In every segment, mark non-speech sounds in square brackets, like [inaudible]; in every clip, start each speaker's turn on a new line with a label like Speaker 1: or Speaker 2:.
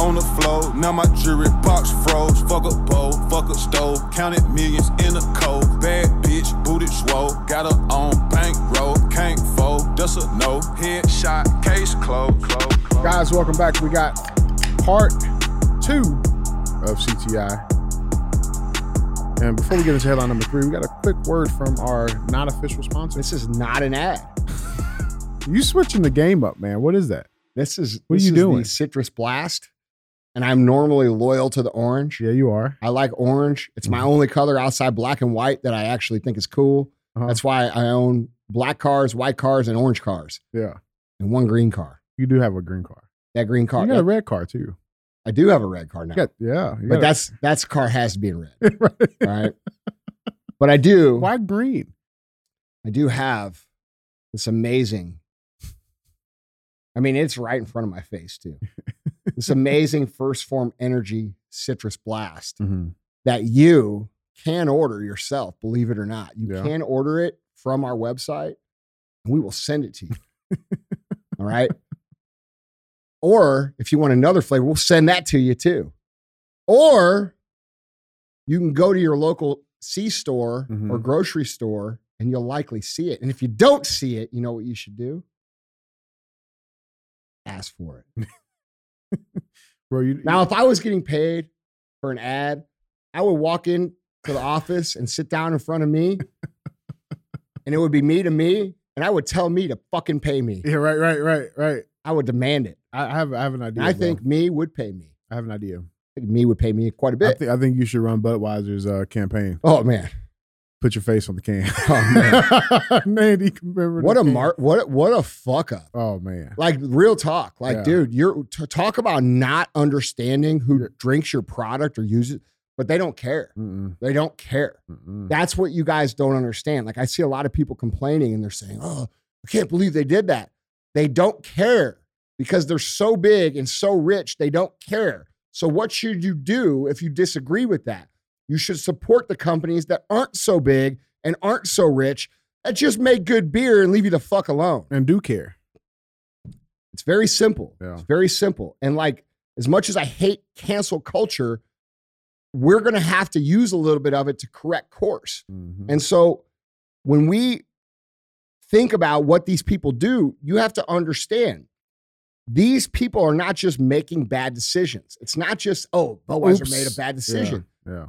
Speaker 1: on the floor. Now my jewelry box froze. Fuck a bowl, fuck a stove. Counted millions in a cold. Bad bitch, booty swole. Got her on bankroll. Can't fold, that's a no. Headshot, case closed. Close, close.
Speaker 2: Guys, welcome back. We got part two of CTI. And before we get into headline number three, we got a quick word from our non official sponsor.
Speaker 3: This is not an ad.
Speaker 2: You switching the game up, man. What is that?
Speaker 3: This is
Speaker 2: What are you
Speaker 3: is the
Speaker 2: doing?
Speaker 3: Citrus Blast, and I'm normally loyal to the orange.
Speaker 2: Yeah, you are.
Speaker 3: I like orange. It's my
Speaker 2: Mhm.
Speaker 3: only color outside black and white that I actually think is cool.
Speaker 2: Uh-huh.
Speaker 3: That's why I own black cars, white cars, and orange cars,
Speaker 2: Yeah.
Speaker 3: and one green car.
Speaker 2: You do have a green car.
Speaker 3: That green car.
Speaker 2: You got a red car too.
Speaker 3: I do have a red car now,
Speaker 2: got, yeah.
Speaker 3: but that's that's car has to be in red, [laughs]
Speaker 2: right.
Speaker 3: right? but I do.
Speaker 2: Why green?
Speaker 3: I do have this amazing. I mean, it's right in front of my face too. this amazing first form energy citrus blast
Speaker 2: Mhm.
Speaker 3: that you can order yourself, believe it or not. You
Speaker 2: Yeah.
Speaker 3: can order it from our website and we will send it to you. [laughs] All right. Or if you want another flavor, we'll send that to you too. Or you can go to your local C store or
Speaker 2: Mhm.
Speaker 3: grocery store and you'll likely see it. And if you don't see it, you know what you should do? Ask for it. [laughs]
Speaker 2: Bro, you
Speaker 3: Now, if I was getting paid for an ad, I would walk in to the office and sit down in front of me, [laughs] and it would be me to me, and I would tell me to fucking pay me.
Speaker 2: Yeah, right, right, right, right.
Speaker 3: I would demand it.
Speaker 2: I I have I have an idea.
Speaker 3: And I
Speaker 2: bro.
Speaker 3: think me would pay me.
Speaker 2: I have an idea.
Speaker 3: I think me would pay me quite a bit.
Speaker 2: think I think you should run Budweiser's uh, campaign.
Speaker 3: oh man,
Speaker 2: Put your face on the can. [laughs]
Speaker 3: Oh,
Speaker 2: man, [laughs] remember
Speaker 3: what a
Speaker 2: can.
Speaker 3: mar- what a, what a fuck up.
Speaker 2: Oh man,
Speaker 3: Like real talk. Like,
Speaker 2: Yeah.
Speaker 3: dude, you're to talk about not understanding who drinks your product or uses it, but they don't care.
Speaker 2: Mm-mm,
Speaker 3: They don't care.
Speaker 2: mm-mm.
Speaker 3: That's what you guys don't understand. Like I see a lot of people complaining and they're saying, "Oh, I can't believe they did that." They don't care because they're so big and so rich, they don't care. So what should you do if you disagree with that? You should support the companies that aren't so big and aren't so rich that just make good beer and leave you the fuck alone.
Speaker 2: and do care.
Speaker 3: It's very simple.
Speaker 2: Yeah.
Speaker 3: It's very simple. And like as much as I hate cancel culture, we're going to have to use a little bit of it to correct course.
Speaker 2: Mhm.
Speaker 3: And so when we think about what these people do, you have to understand these people are not just making bad decisions. It's not just, oh, Budweiser
Speaker 2: Oops.
Speaker 3: made a bad decision.
Speaker 2: yeah.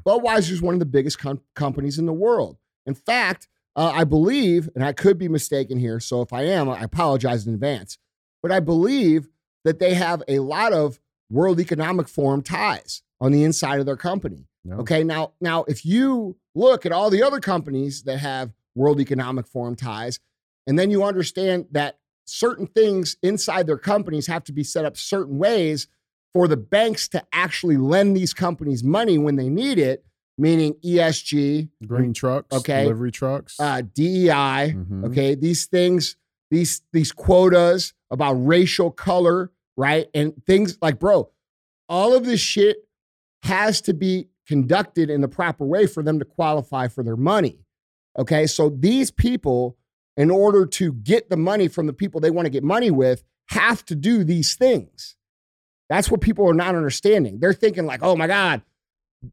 Speaker 3: Budweiser is one of the biggest com- companies in the world. In fact, uh, I believe, and I could be mistaken here, so if I am, I apologize in advance, but I believe that they have a lot of World Economic Forum ties on the inside of their company.
Speaker 2: Yeah.
Speaker 3: Okay, now now if you look at all the other companies that have World Economic Forum ties, and then you understand that certain things inside their companies have to be set up certain ways for the banks to actually lend these companies money when they need it, meaning ESG,
Speaker 2: Green trucks,
Speaker 3: Okay.
Speaker 2: delivery trucks.
Speaker 3: uh, DEI,
Speaker 2: Mhm.
Speaker 3: okay, these things, these these quotas about racial color, right, and things like, bro, all of this shit has to be conducted in the proper way for them to qualify for their money. Okay, so these people, in order to get the money from the people they want to get money with, have to do these things. That's what people are not understanding. They're thinking like, "Oh my god,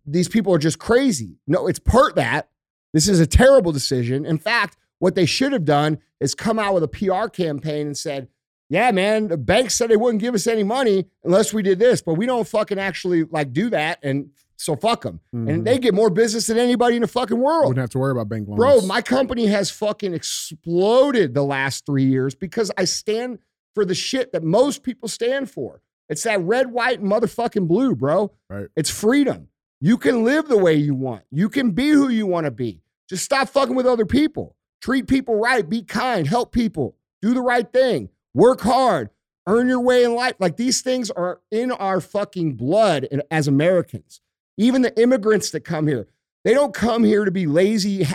Speaker 3: these people are just crazy." No, it's part that. This is a terrible decision. In fact, what they should have done is come out with a PR campaign and said, "Yeah, man, the bank said they wouldn't give us any money unless we did this, but we don't fucking actually like do that, and so fuck them."
Speaker 2: Mhm.
Speaker 3: And they get more business than anybody in the fucking world.
Speaker 2: Wouldn't have to worry about bank loans.
Speaker 3: Bro, my company has fucking exploded the last three years because I stand for the shit that most people stand for. It's that red, white, and motherfucking blue, bro.
Speaker 2: Right.
Speaker 3: It's freedom. You can live the way you want. You can be who you want to be. Just stop fucking with other people. Treat people right. Be kind. Help people. Do the right thing. Work hard. Earn your way in life. Like these things are in our fucking blood as Americans. Even the immigrants that come here, they don't come here to be lazy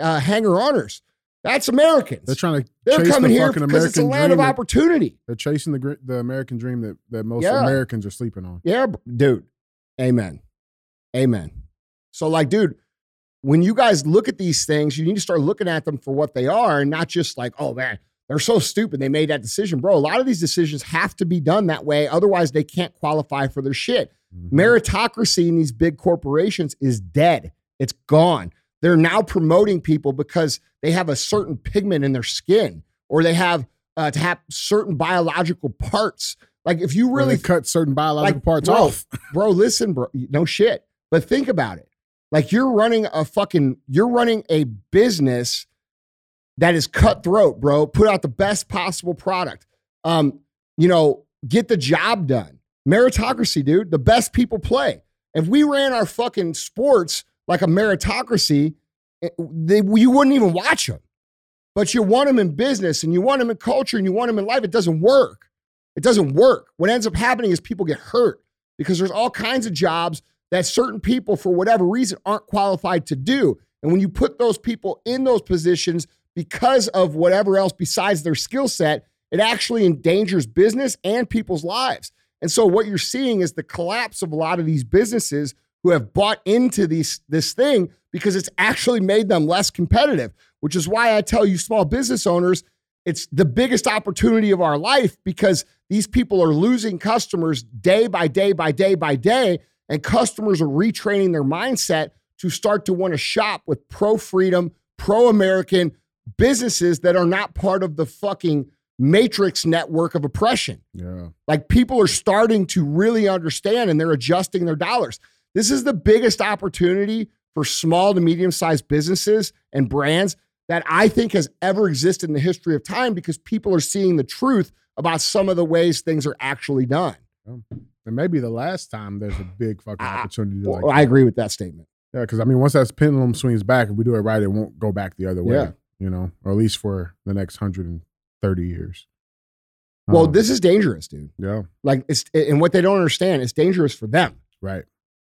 Speaker 3: uh, hanger honors. That's Americans.
Speaker 2: They're trying to
Speaker 3: They're
Speaker 2: chase
Speaker 3: coming
Speaker 2: the
Speaker 3: here
Speaker 2: fucking
Speaker 3: because it's a
Speaker 2: American
Speaker 3: land of
Speaker 2: that-
Speaker 3: opportunity.
Speaker 2: They're chasing the the American dream that, that most
Speaker 3: Yeah.
Speaker 2: Americans are sleeping on.
Speaker 3: Yeah, dude. Amen. Amen. So, like, dude, when you guys look at these things, you need to start looking at them for what they are and not just like, oh man, They're so stupid. They made that decision, bro. A lot of these decisions have to be done that way. Otherwise, they can't qualify for their shit.
Speaker 2: Mhm.
Speaker 3: Meritocracy in these big corporations is dead. It's gone. They're now promoting people because they have a certain pigment in their skin or they have uh, to have certain biological parts. Like if you really
Speaker 2: cut certain biological
Speaker 3: like,
Speaker 2: parts
Speaker 3: bro,
Speaker 2: off. [laughs]
Speaker 3: bro, listen, bro, no shit. But think about it. Like you're running a fucking, you're running a business that is cutthroat, bro. Put out the best possible product. Um, you know, get the job done. Meritocracy, dude. The best people play. If we ran our fucking sports like a meritocracy, eh, they, you wouldn't even watch them. But you want them in business and you want them in culture and you want them in life. It doesn't work. It doesn't work. What ends up happening is people get hurt because there's all kinds of jobs that certain people, for whatever reason, aren't qualified to do. And when you put those people in those positions because of whatever else besides their skill set, it actually endangers business and people's lives. And so what you're seeing is the collapse of a lot of these businesses who have bought into these this thing because it's actually made them less competitive, which is why I tell you small business owners, it's the biggest opportunity of our life because these people are losing customers day by day by day by day and customers are retraining their mindset to start to want to shop with pro freedom, pro American businesses that are not part of the fucking matrix network of oppression.
Speaker 2: Yeah.
Speaker 3: Like people are starting to really understand and they're adjusting their dollars. This is the biggest opportunity for small to medium sized businesses and brands that I think has ever existed in the history of time because people are seeing the truth about some of the ways things are actually done.
Speaker 2: And maybe the last time there's a big fucking
Speaker 3: Ah,
Speaker 2: opportunity like
Speaker 3: Well, I agree with that statement.
Speaker 2: Yeah, because I mean, once that pendulum swings back, if we do it right, it won't go back the other way.
Speaker 3: Yeah.
Speaker 2: You know, or at least for the next hundred and thirty years.
Speaker 3: Well,
Speaker 2: Um,
Speaker 3: this is dangerous, dude.
Speaker 2: yeah,
Speaker 3: Like it's and what they don't understand, it's dangerous for them.
Speaker 2: right,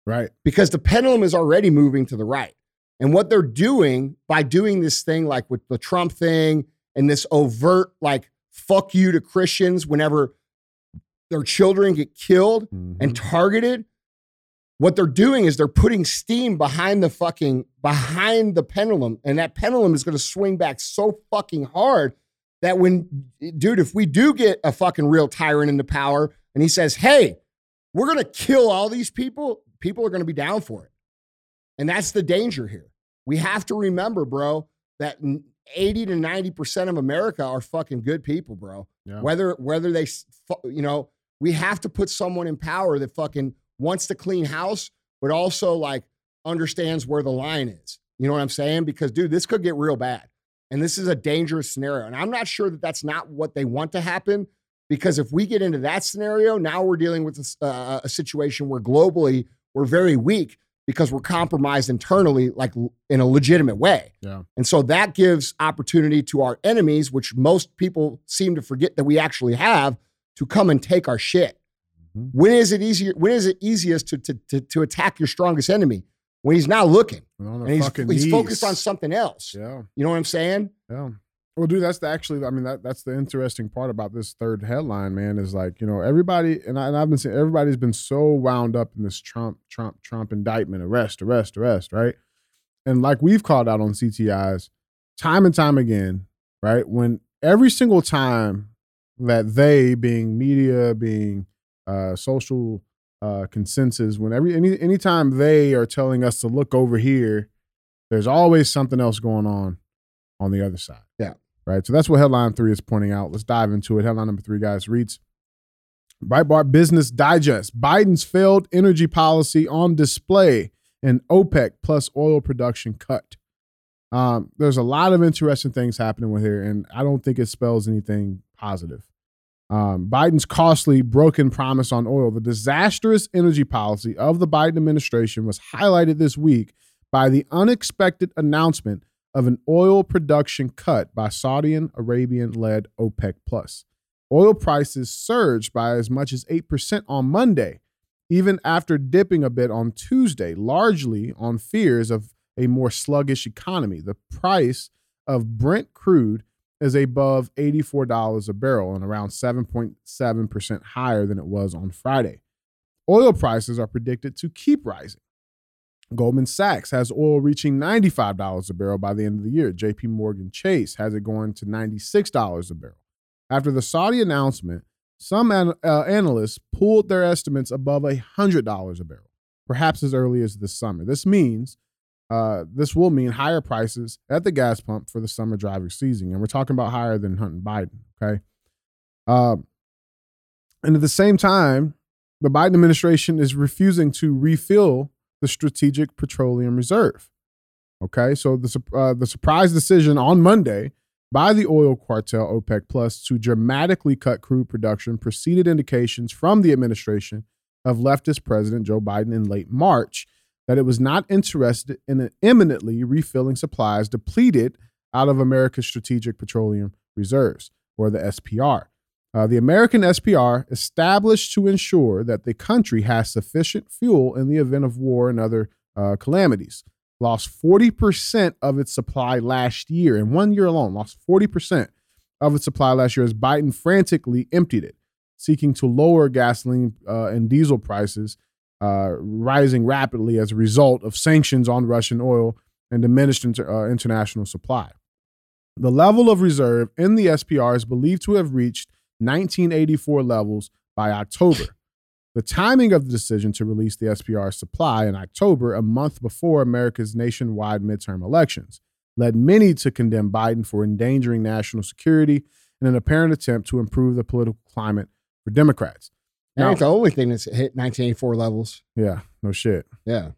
Speaker 2: right.
Speaker 3: because the pendulum is already moving to the right. And what they're doing by doing this thing, like with the Trump thing and this overt, like, fuck you to Christians whenever their children get killed
Speaker 2: Mhm.
Speaker 3: and targeted, what they're doing is they're putting steam behind the fucking, behind the pendulum. And that pendulum is going to swing back so fucking hard that when, dude, if we do get a fucking real tyrant into power and he says, hey, we're going to kill all these people, people are going to be down for it. And that's the danger here. We have to remember, bro, that 80 to 90% of America are fucking good people, bro.
Speaker 2: yeah.
Speaker 3: Whether whether they you know, we have to put someone in power that fucking wants to clean house but also like understands where the line is. You know what I'm saying? Because dude, this could get real bad. And this is a dangerous scenario. And I'm not sure that that's not what they want to happen because if we get into that scenario, now we're dealing with a uh, a situation where globally we're very weak because we're compromised internally, like in a legitimate way.
Speaker 2: Yeah.
Speaker 3: And so that gives opportunity to our enemies, which most people seem to forget that we actually have, to come and take our shit.
Speaker 2: Mhm.
Speaker 3: When is it easier? When is it easiest to, to, to, to attack your strongest enemy? When he's not looking
Speaker 2: And on their
Speaker 3: and he's, he's focused on something else.
Speaker 2: Yeah,
Speaker 3: You know what I'm saying?
Speaker 2: yeah. Well, dude, that's the actually. I mean, that that's the interesting part about this third headline, man. Is like you know everybody, and, I, and I've been saying everybody's been so wound up in this Trump, Trump, Trump indictment, arrest, arrest, arrest, right? And like we've called out on CTIs time and time again, right? When every single time that they, being media, being uh, social uh, consensus, when every any anytime they are telling us to look over here, there's always something else going on on the other side.
Speaker 3: Yeah.
Speaker 2: Right. So that's what headline three is pointing out. Let's dive into it. Headline number three, guys, reads Breitbart Business Digest Biden's failed energy policy on display and OPEC plus oil production cut. Um, there's a lot of interesting things happening with here, and I don't think it spells anything positive. Um, Biden's costly, broken promise on oil, the disastrous energy policy of the Biden administration was highlighted this week by the unexpected announcement of an oil production cut by Saudi Arabian led OPEC. Plus. Oil prices surged by as much as 8% on Monday, even after dipping a bit on Tuesday, largely on fears of a more sluggish economy. The price of Brent crude is above $84 a barrel and around 7.7% higher than it was on Friday. Oil prices are predicted to keep rising. Goldman Sachs has oil reaching $95 a barrel by the end of the year. JP Morgan Chase has it going to $96 a barrel. After the Saudi announcement, some an- uh, analysts pulled their estimates above $100 a barrel, perhaps as early as this summer. This means uh, this will mean higher prices at the gas pump for the summer driving season. And we're talking about higher than Hunter Biden, okay? Um, and at the same time, the Biden administration is refusing to refill the Strategic Petroleum Reserve. Okay, so the uh, the surprise decision on Monday by the oil cartel OPEC Plus to dramatically cut crude production preceded indications from the administration of leftist President Joe Biden in late March that it was not interested in imminently refilling supplies depleted out of America's Strategic Petroleum Reserves, or the SPR. Uh, the American SPR, established to ensure that the country has sufficient fuel in the event of war and other uh, calamities, lost 40% of its supply last year. In one year alone, lost 40% of its supply last year as Biden frantically emptied it, seeking to lower gasoline uh, and diesel prices, uh, rising rapidly as a result of sanctions on Russian oil and diminished inter- uh, international supply. The level of reserve in the SPR is believed to have reached 1984 levels by October. The timing of the decision to release the SPR supply in October, a month before America's nationwide midterm elections, led many to condemn Biden for endangering national security in an apparent attempt to improve the political climate for Democrats.
Speaker 3: That ain't the only thing that's hit 1984 levels.
Speaker 2: Yeah, no shit.
Speaker 3: Yeah.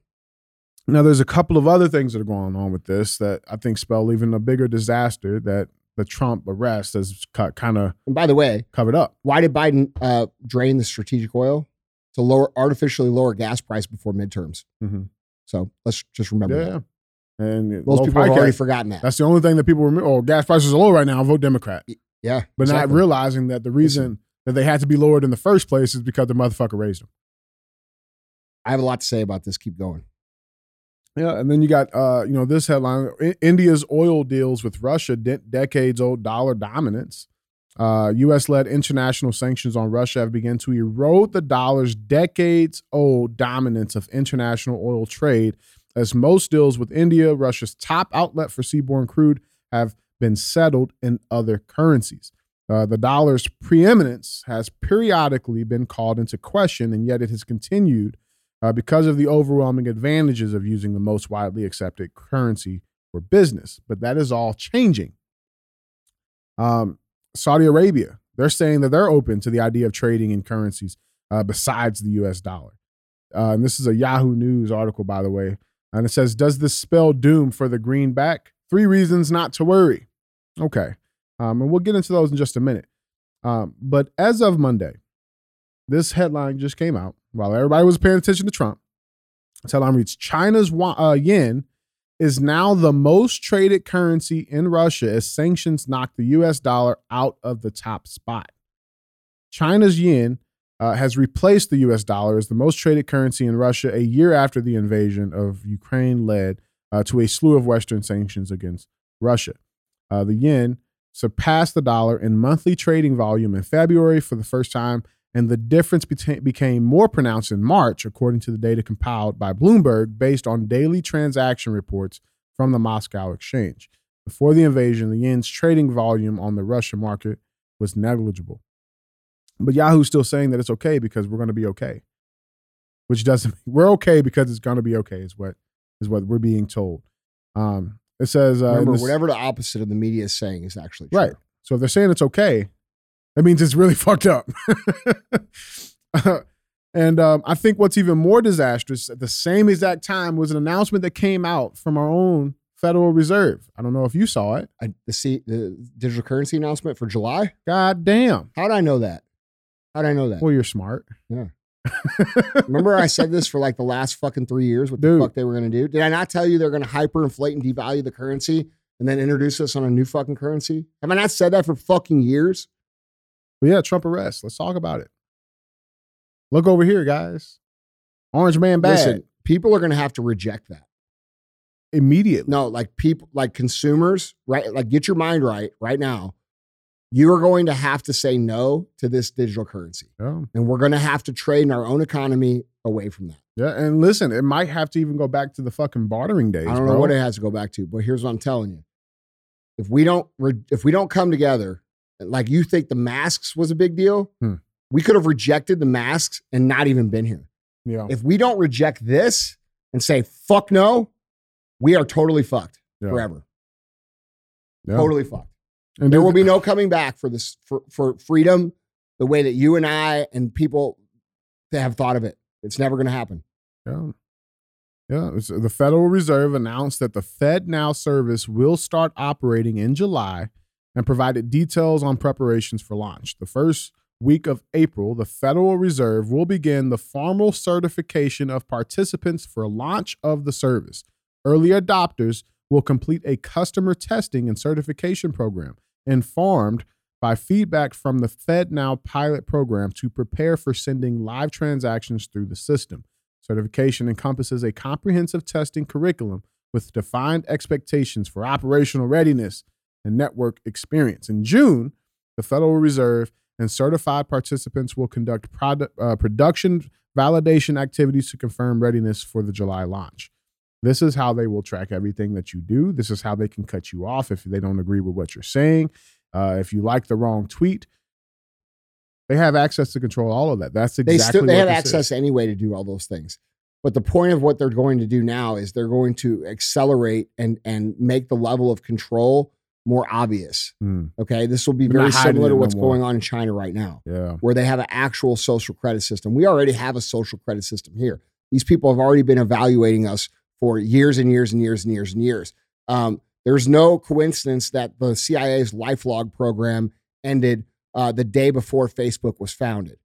Speaker 2: Now, there's a couple of other things that are going on with this that I think spell even a bigger disaster that the Trump arrest has kind of
Speaker 3: And by the way,
Speaker 2: covered up.
Speaker 3: why did Biden uh, drain the strategic oil to lower artificially lower gas price before midterms?
Speaker 2: Mhm.
Speaker 3: So let's just remember
Speaker 2: Yeah,
Speaker 3: that.
Speaker 2: And
Speaker 3: Most people have already forgotten that.
Speaker 2: That's the only thing that people remember. Oh, gas prices are low right now. Vote Democrat.
Speaker 3: yeah,
Speaker 2: But
Speaker 3: exactly.
Speaker 2: not realizing that the reason that they had to be lowered in the first place is because the motherfucker raised them.
Speaker 3: I have a lot to say about this. Keep going.
Speaker 2: Yeah, and then you got uh, you know this headline: India's oil deals with Russia, de- decades-old dollar dominance. Uh, U.S.-led international sanctions on Russia have begun to erode the dollar's decades-old dominance of international oil trade, as most deals with India, Russia's top outlet for seaborne crude, have been settled in other currencies. Uh, the dollar's preeminence has periodically been called into question, and yet it has continued uh, because of the overwhelming advantages of using the most widely accepted currency for business. But that is all changing. Um, Saudi Arabia, they're saying that they're open to the idea of trading in currencies uh, besides the US dollar. Uh, and this is a Yahoo News article, by the way. And it says, Does this spell doom for the greenback? Three reasons not to worry. Okay. Um, and we'll get into those in just a minute. Um, but as of Monday, this headline just came out while everybody was paying attention to Trump. Headline reads China's uh, yen is now the most traded currency in Russia as sanctions knock the US dollar out of the top spot. China's yen uh, has replaced the US dollar as the most traded currency in Russia a year after the invasion of Ukraine led uh, to a slew of Western sanctions against Russia. Uh, the yen surpassed the dollar in monthly trading volume in February for the first time, and the difference beta- became more pronounced in March, according to the data compiled by Bloomberg based on daily transaction reports from the Moscow exchange. Before the invasion, the yen's trading volume on the Russian market was negligible. But Yahoo's still saying that it's okay because we're going to be okay. Which doesn't mean [laughs] we're okay because it's going to be okay is what is what we're being told. Um, it says uh,
Speaker 3: Remember,
Speaker 2: this-
Speaker 3: whatever the opposite of the media is saying is actually true.
Speaker 2: Right. So if they're saying it's okay, that means it's really [laughs] fucked up. [laughs] and um, I think what's even more disastrous at the same exact time was an announcement that came out from our own Federal Reserve. I don't know if you saw it.
Speaker 3: I, the, C, the digital currency announcement for July.
Speaker 2: God damn.
Speaker 3: How did I know that? How did I know that?
Speaker 2: Well, you're smart.
Speaker 3: Yeah. [laughs] Remember, I said this for like the last fucking three years. What
Speaker 2: Dude.
Speaker 3: the fuck they were going to do? Did I not tell you they're going to hyperinflate and devalue the currency and then introduce us on a new fucking currency? Have I not said that for fucking years?
Speaker 2: But yeah, Trump arrest. Let's talk about it. Look over here, guys. Orange man bad.
Speaker 3: Listen, people are going to have to reject that.
Speaker 2: Immediately.
Speaker 3: No, like people, like consumers, right? Like get your mind right right now. you are going to have to say no to this digital currency. And we're going to have to trade in our own economy away from that.
Speaker 2: Yeah. And listen, it might have to even go back to the fucking bartering days.
Speaker 3: I don't
Speaker 2: bro.
Speaker 3: know what it has to go back to, but here's what I'm telling you. If we don't re- if we don't come together, like you think the masks was a big deal,
Speaker 2: Hmm.
Speaker 3: we could have rejected the masks and not even been here.
Speaker 2: Yeah.
Speaker 3: If we don't reject this and say fuck no, we are totally fucked
Speaker 2: yeah.
Speaker 3: forever.
Speaker 2: Yeah.
Speaker 3: Totally fucked.
Speaker 2: And
Speaker 3: There will be no coming back for this for, for freedom the way that you and I and people that have thought of it. It's never going to happen.
Speaker 2: Yeah. Yeah. It's- the Federal Reserve announced that the FedNow service will start operating in July and provided details on preparations for launch. The first week of April, the Federal Reserve will begin the formal certification of participants for launch of the service. Early adopters will complete a customer testing and certification program informed by feedback from the FedNow pilot program to prepare for sending live transactions through the system. Certification encompasses a comprehensive testing curriculum with defined expectations for operational readiness and network experience. In June, the Federal Reserve and certified participants will conduct product, uh, production validation activities to confirm readiness for the July launch. This is how they will track everything that you do. This is how they can cut you off if they don't agree with what you're saying. Uh, if you like the wrong tweet, they have access to control all of that. That's exactly
Speaker 3: They still they have access
Speaker 2: is.
Speaker 3: anyway to do all those things. But the point of what they're going to do now is they're going to accelerate and and make the level of control more obvious.
Speaker 2: Hmm,
Speaker 3: Okay, this will be
Speaker 2: They're
Speaker 3: very similar to what's
Speaker 2: more.
Speaker 3: going on in China right now,
Speaker 2: yeah.
Speaker 3: where they have an actual social credit system. We already have a social credit system here. These people have already been evaluating us for years and years and years and years and years. Um, there's no coincidence that the CIA's LifeLog program ended uh, the day before Facebook was founded.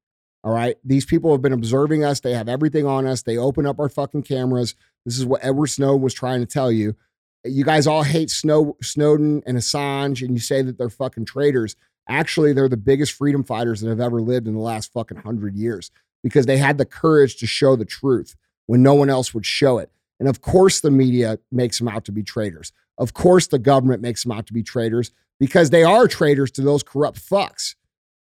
Speaker 3: All right. These people have been observing us. They have everything on us. They open up our fucking cameras. This is what Edward Snowden was trying to tell you. You guys all hate Snow, Snowden and Assange, and you say that they're fucking traitors. Actually, they're the biggest freedom fighters that have ever lived in the last fucking hundred years because they had the courage to show the truth when no one else would show it. And of course, the media makes them out to be traitors. Of course, the government makes them out to be traitors because they are traitors to those corrupt fucks.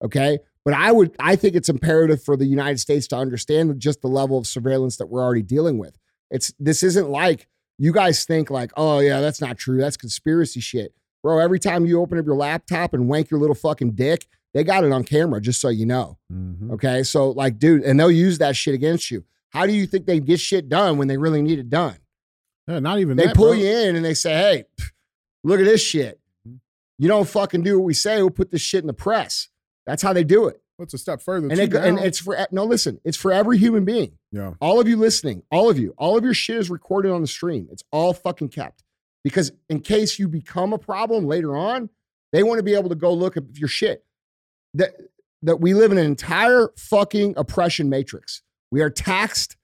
Speaker 3: Okay. But I would, I think it's imperative for the United States to understand just the level of surveillance that we're already dealing with. It's, this isn't like you guys think like, oh, yeah, that's not true. That's conspiracy shit. Bro, every time you open up your laptop and wank your little fucking dick, they got it on camera, just so you know.
Speaker 2: Mhm.
Speaker 3: Okay. So, like, dude, and they'll use that shit against you. How do you think they get shit done when they really need it done?
Speaker 2: Not even
Speaker 3: They
Speaker 2: that,
Speaker 3: pull
Speaker 2: bro.
Speaker 3: you in and they say, hey, look at this shit.
Speaker 2: Mhm.
Speaker 3: You don't fucking do what we say, we'll put this shit in the press. That's how they do it.
Speaker 2: What's a step further?
Speaker 3: And, it, and it's for, no, listen, it's for every human being.
Speaker 2: yeah.
Speaker 3: All of you listening, all of you, all of your shit is recorded on the stream. It's all fucking kept. Because in case you become a problem later on, they want to be able to go look at your shit. That that we live in an entire fucking oppression matrix. We are taxed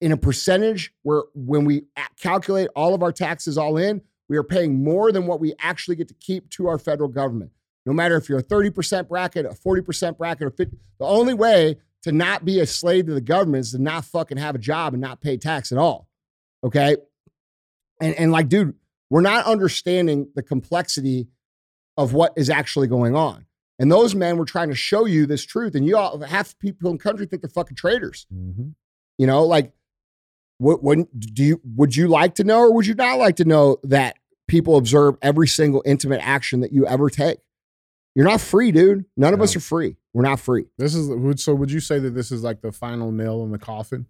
Speaker 3: in a percentage where when we calculate all of our taxes all in, we are paying more than what we actually get to keep to our federal government. No matter if you're a 30% bracket, a 40% bracket, or 50, the only way to not be a slave to the government is to not fucking have a job and not pay tax at all. Okay. And, and like, dude, we're not understanding the complexity of what is actually going on. And those men were trying to show you this truth. And you all, half the people in the country think they're fucking traitors.
Speaker 2: Mhm.
Speaker 3: You know, like, what, what do you, would you like to know or would you not like to know that people observe every single intimate action that you ever take? You're not free, dude. None of
Speaker 2: Yeah.
Speaker 3: us are free. We're not free.
Speaker 2: This is so. Would you say that this is like the final nail in the coffin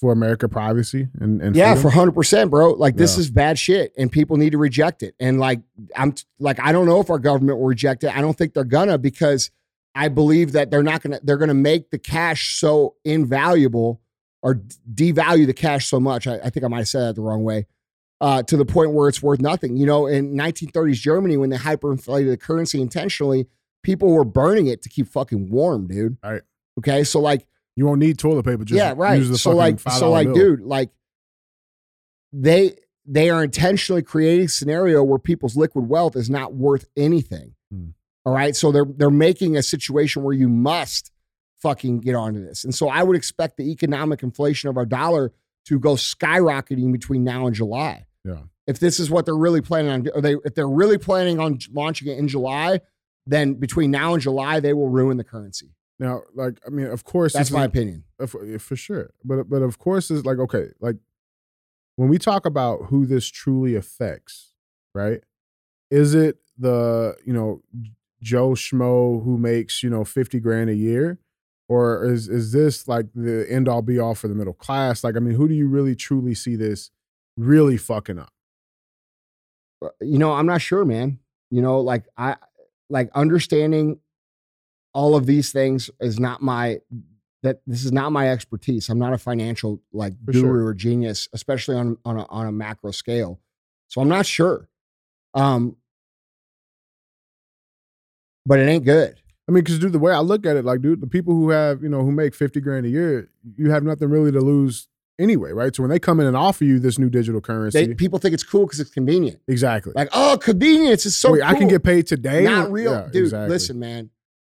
Speaker 2: for America privacy and, and
Speaker 3: Yeah,
Speaker 2: freedom?
Speaker 3: for hundred percent, bro. Like this
Speaker 2: Yeah.
Speaker 3: is bad shit, and people need to reject it. And like I'm like I don't know if our government will reject it. I don't think they're gonna because I believe that they're not gonna. They're gonna make the cash so invaluable or devalue the cash so much. I, I think I might have said that the wrong way. Uh, to the point where it's worth nothing. You know, in 1930s Germany, when they hyperinflated the currency intentionally, people were burning it to keep fucking warm, dude.
Speaker 2: Right.
Speaker 3: Okay, so like
Speaker 2: you won't need toilet paper. Just
Speaker 3: yeah, right.
Speaker 2: Use the
Speaker 3: So like, so like,
Speaker 2: bill.
Speaker 3: dude, like they they are intentionally creating a scenario where people's liquid wealth is not worth anything.
Speaker 2: Hmm.
Speaker 3: All right, so they're they're making a situation where you must fucking get onto this, and so I would expect the economic inflation of our dollar to go skyrocketing between now and July.
Speaker 2: Yeah.
Speaker 3: If this is what they're really planning on, or they if they're really planning on launching it in July, then between now and July, they will ruin the currency.
Speaker 2: Now, like, I mean, of course,
Speaker 3: That's my opinion.
Speaker 2: for, for sure. But but of course, it's like okay, like when we talk about who this truly affects, right? Is it the you know Joe Schmo who makes you know fifty grand a year, or is is this like the end all be all for the middle class? Like, I mean, who do you really truly see this really fucking up?
Speaker 3: Uh, You know, I'm not sure, man. You know, like I like understanding all of these things is not my that this is not my expertise. I'm not a financial like
Speaker 2: For
Speaker 3: guru
Speaker 2: sure.
Speaker 3: or genius, especially on on a, on a macro scale. So I'm not sure. Um, but it ain't good.
Speaker 2: I mean, because dude, the way I look at it, like, dude, the people who have, you know, who make 50 grand a year, you have nothing really to lose anyway, right? So when they come in and offer you this new digital currency,
Speaker 3: They, people think it's cool because it's convenient.
Speaker 2: exactly.
Speaker 3: Like, oh, convenience is so.
Speaker 2: Wait, I can get paid today?
Speaker 3: not real,
Speaker 2: Yeah,
Speaker 3: dude.
Speaker 2: exactly.
Speaker 3: Listen, man.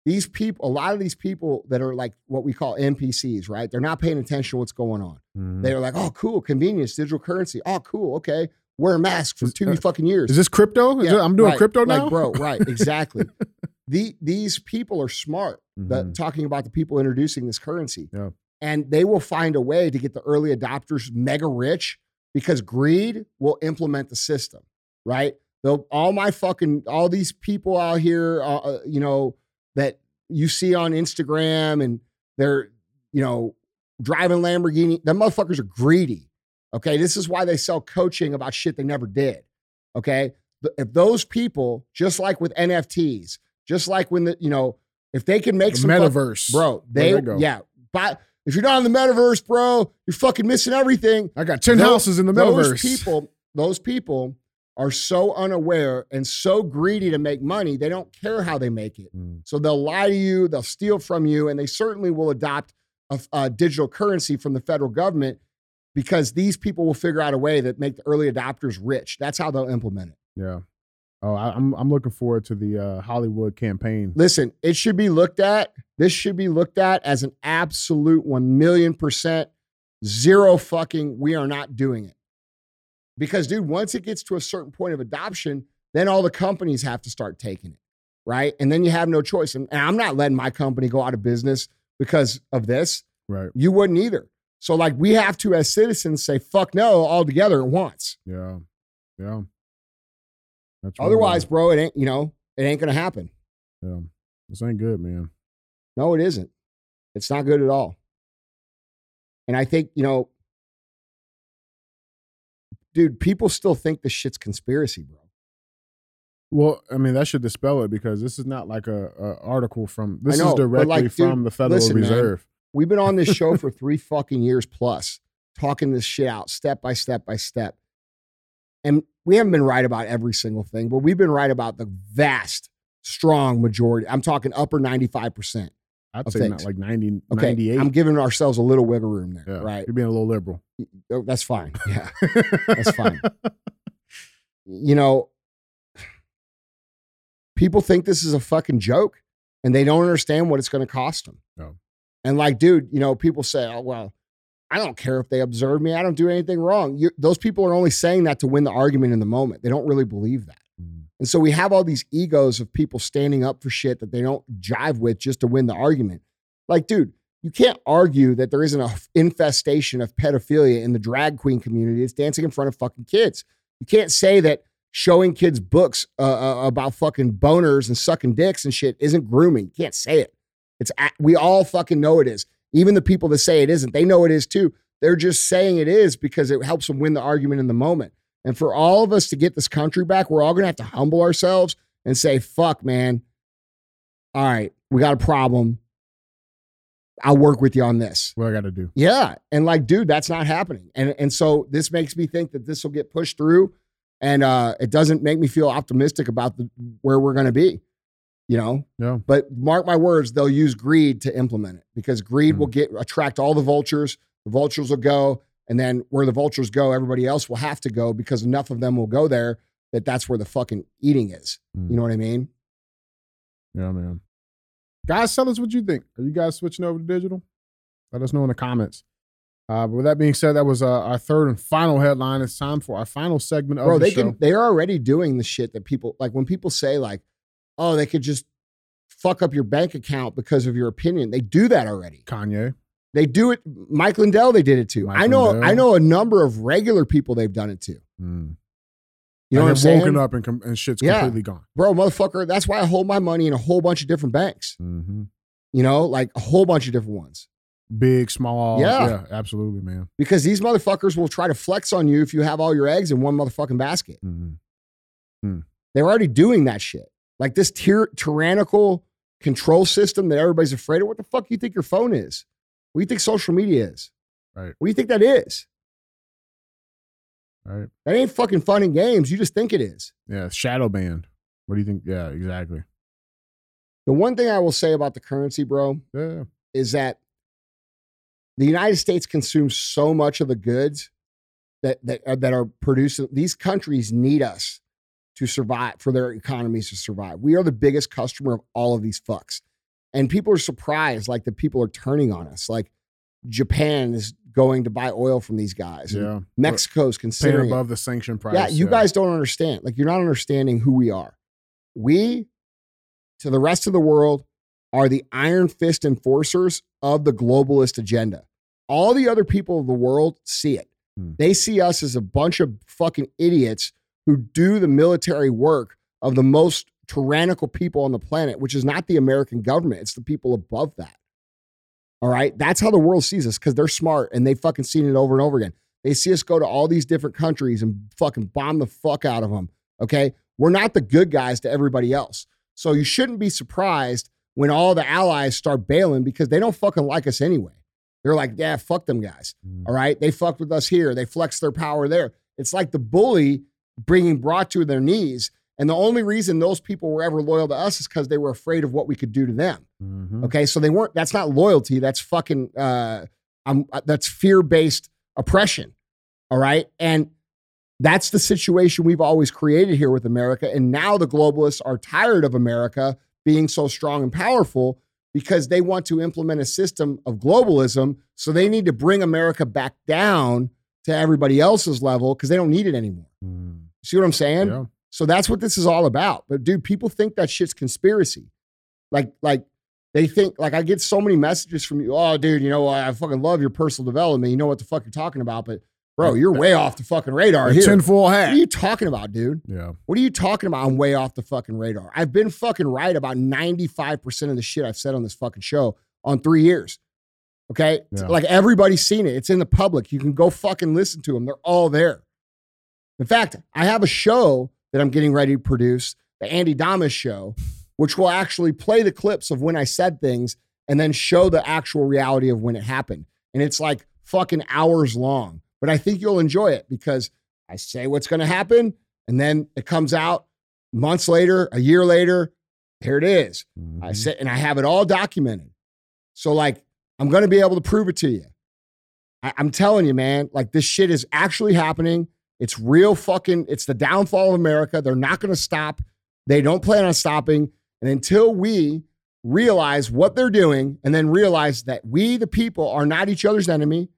Speaker 3: These people, a lot of these people that are like what we call NPCs, right? They're not paying attention to what's going on.
Speaker 2: Mhm.
Speaker 3: They're like, oh, cool, convenience, digital currency. Oh, cool, okay. Wear a mask for two
Speaker 2: uh,
Speaker 3: fucking years.
Speaker 2: Is this crypto? Is
Speaker 3: Yeah,
Speaker 2: it- I'm doing
Speaker 3: right.
Speaker 2: crypto now?
Speaker 3: Like, bro, right, exactly. [laughs] the, these people are smart. The,
Speaker 2: Mhm.
Speaker 3: talking about the people introducing this currency.
Speaker 2: Yeah.
Speaker 3: And they will find a way to get the early adopters mega rich because greed will implement the system, right? They'll, all my fucking, all these people out here, uh, uh, you know, that you see on Instagram and they're, you know, driving Lamborghini, the motherfuckers are greedy. Okay. This is why they sell coaching about shit they never did. Okay. If those people, just like with NFTs, just like when the, you know, if they can make
Speaker 2: The
Speaker 3: some
Speaker 2: metaverse.
Speaker 3: bro,
Speaker 2: Where'd
Speaker 3: they,
Speaker 2: go?
Speaker 3: yeah. But if you're not in the metaverse, bro, you're fucking missing everything.
Speaker 2: I got 10
Speaker 3: Those-
Speaker 2: houses in the metaverse.
Speaker 3: Those people, those people are so unaware and so greedy to make money, they don't care how they make it.
Speaker 2: Mm.
Speaker 3: So they'll lie to you, they'll steal from you, and they certainly will adopt a, a digital currency from the federal government because these people will figure out a way that make the early adopters rich. That's how they'll implement it.
Speaker 2: Yeah. Oh, I, I'm I'm looking forward to the uh, Hollywood campaign.
Speaker 3: Listen, it should be looked at. This should be looked at as an absolute 1 million percent zero fucking, we are not doing it. Because, dude, once it gets to a certain point of adoption, then all the companies have to start taking it, right? And then you have no choice. And, and I'm not letting my company go out of business because of this.
Speaker 2: Right.
Speaker 3: You wouldn't either. So, like, we have to, as citizens, say fuck no altogether at once.
Speaker 2: Yeah. Yeah. That's
Speaker 3: Otherwise,
Speaker 2: man.
Speaker 3: bro, it ain't, you know, it ain't going to happen.
Speaker 2: yeah. This ain't good, man.
Speaker 3: No, it isn't. It's not good at all. And I think, you know, dude, people still think this shit's conspiracy, bro.
Speaker 2: Well, I mean, that should dispel it because this is not like a, a article from. This
Speaker 3: know,
Speaker 2: is directly
Speaker 3: like, dude,
Speaker 2: from the Federal
Speaker 3: listen, man.
Speaker 2: Reserve.
Speaker 3: We've been on this show [laughs] for three fucking years plus, talking this shit out step by step by step. And we haven't been right about every single thing, but we've been right about the vast, strong majority. I'm talking upper 95%.
Speaker 2: I'd say not like 90,
Speaker 3: okay.
Speaker 2: 98.
Speaker 3: I'm giving ourselves a little wiggle room there,
Speaker 2: yeah.
Speaker 3: right?
Speaker 2: You're being a little liberal.
Speaker 3: Oh, That's fine. [laughs] Yeah. That's fine. you know, people think this is a fucking joke and they don't understand what it's going to cost them.
Speaker 2: No.
Speaker 3: And like, dude, you know, people say, oh, well, I don't care if they observe me. I don't do anything wrong. you those people are only saying that to win the argument in the moment. They don't really believe that.
Speaker 2: Mm.
Speaker 3: And so we have all these egos of people standing up for shit that they don't jive with just to win the argument. Like, dude, you can't argue that there isn't a [laughs] infestation of pedophilia in the drag queen community It's dancing in front of fucking kids. You can't say that showing kids books uh, uh, about fucking boners and sucking dicks and shit isn't grooming. You can't say it. It's we all fucking know it is. Even the people that say it isn't, they know it is too. They're just saying it is because it helps them win the argument in the moment. And for all of us to get this country back, we're all going to have to humble ourselves and say, fuck, man. All right, we got a problem. I'll work with you on this.
Speaker 2: What I got to do?
Speaker 3: Yeah. And like, dude, that's not happening. And and so this makes me think that this will get pushed through. And uh it doesn't make me feel optimistic about the where we're gonna be. You know?
Speaker 2: Yeah.
Speaker 3: But mark my words, they'll use greed to implement it because greed will
Speaker 2: Mhm.
Speaker 3: get attract all the vultures. The vultures will go, and then where the vultures go, everybody else will have to go because enough of them will go there that that's where the fucking eating is.
Speaker 2: Mm.
Speaker 3: You know what I mean?
Speaker 2: Yeah, man. Guys, tell us what you think. Are you guys switching over to digital? Let us know in the comments. Uh, but with that being said, that was uh, our third and final headline. It's time for our final segment of
Speaker 3: Bro,
Speaker 2: the
Speaker 3: they
Speaker 2: show.
Speaker 3: can they're already doing the shit that people like when people say like, oh, they could just fuck up your bank account because of your opinion. They do that already.
Speaker 2: Kanye.
Speaker 3: They do it. Mike Lindell, they did it to.
Speaker 2: Mike
Speaker 3: I know.
Speaker 2: Lindell.
Speaker 3: I know a number of regular people they've done it to.
Speaker 2: Mm.
Speaker 3: You know
Speaker 2: and
Speaker 3: what I'm saying,
Speaker 2: woken up and, com- and shit's
Speaker 3: Yeah.
Speaker 2: completely gone.
Speaker 3: bro, motherfucker? That's why I hold my money in a whole bunch of different banks.
Speaker 2: hmm
Speaker 3: You know, like a whole bunch of different ones.
Speaker 2: Big, small.
Speaker 3: Yeah.
Speaker 2: yeah, absolutely, man.
Speaker 3: Because these motherfuckers will try to flex on you if you have all your eggs in one motherfucking basket.
Speaker 2: hmm
Speaker 3: They're already doing that shit. Like this tyr- tyrannical control system that everybody's afraid of. What the fuck do you think your phone is? What do you think social media is?
Speaker 2: Right.
Speaker 3: What do you think that is?
Speaker 2: Right.
Speaker 3: That ain't fucking fun and games. You just think it is.
Speaker 2: Yeah, shadow band. What do you think? Yeah, exactly.
Speaker 3: The one thing I will say about the currency, bro,
Speaker 2: Yeah.
Speaker 3: is that the United States consumes so much of the goods that that are, that are produced. These countries need us to survive for their economies to survive. We are the biggest customer of all of these fucks, and people are surprised, like the people are turning on us. Like Japan is going to buy oil from these guys.
Speaker 2: Yeah.
Speaker 3: Mexico's
Speaker 2: Paying
Speaker 3: considering. it.
Speaker 2: above the sanction price.
Speaker 3: Yeah, you guys don't understand. Like, you're not understanding who we are. We, to the rest of the world, are the iron fist enforcers of the globalist agenda. All the other people of the world see it.
Speaker 2: Hmm.
Speaker 3: They see us as a bunch of fucking idiots who do the military work of the most tyrannical people on the planet, which is not the American government, it's the people above that. All right. That's how the world sees us because they're smart and they've fucking seen it over and over again. They see us go to all these different countries and fucking bomb the fuck out of them. Okay. We're not the good guys to everybody else. So you shouldn't be surprised when all the allies start bailing because they don't fucking like us anyway. They're like, yeah, fuck them guys.
Speaker 2: Mm.
Speaker 3: All right. They fucked with us here. They flexed their power there. It's like the bully bringing brought to their knees. And the only reason those people were ever loyal to us is because they were afraid of what we could do to them.
Speaker 2: Mhm.
Speaker 3: Okay, so they weren't. That's not loyalty. That's fucking. Uh, um, that's fear based oppression. All right, and that's the situation we've always created here with America. And now the globalists are tired of America being so strong and powerful because they want to implement a system of globalism. So they need to bring America back down to everybody else's level because they don't need it anymore. See what I'm saying?
Speaker 2: Yeah.
Speaker 3: So that's what this is all about. But dude, people think that shit's conspiracy. Like, like they think, like I get so many messages from you. Oh, dude, you know, I fucking love your personal development. You know what the fuck you're talking about, but bro, you're way off the fucking radar here.
Speaker 2: tinfoil
Speaker 3: What
Speaker 2: hat.
Speaker 3: are you talking about, dude?
Speaker 2: yeah.
Speaker 3: What are you talking about? I'm way off the fucking radar. I've been fucking right about 95% of the shit I've said on this fucking show on three years. Okay.
Speaker 2: Yeah.
Speaker 3: Like everybody's seen it. It's in the public. You can go fucking listen to them. They're all there. In fact, I have a show that I'm getting ready to produce, the Andy Damas show, which will actually play the clips of when I said things and then show the actual reality of when it happened. And it's like fucking hours long. But I think you'll enjoy it because I say what's going to happen and then it comes out months later, a year later, here it is. I
Speaker 2: Mhm.
Speaker 3: said, and I have it all documented. So, like, I'm going to be able to prove it to you. I, I'm telling you, man, like, this shit is actually happening. It's real fucking, it's the downfall of America. They're not going to stop. They don't plan on stopping. And until we realize what they're doing and then realize that we, the people, are not each other's enemy,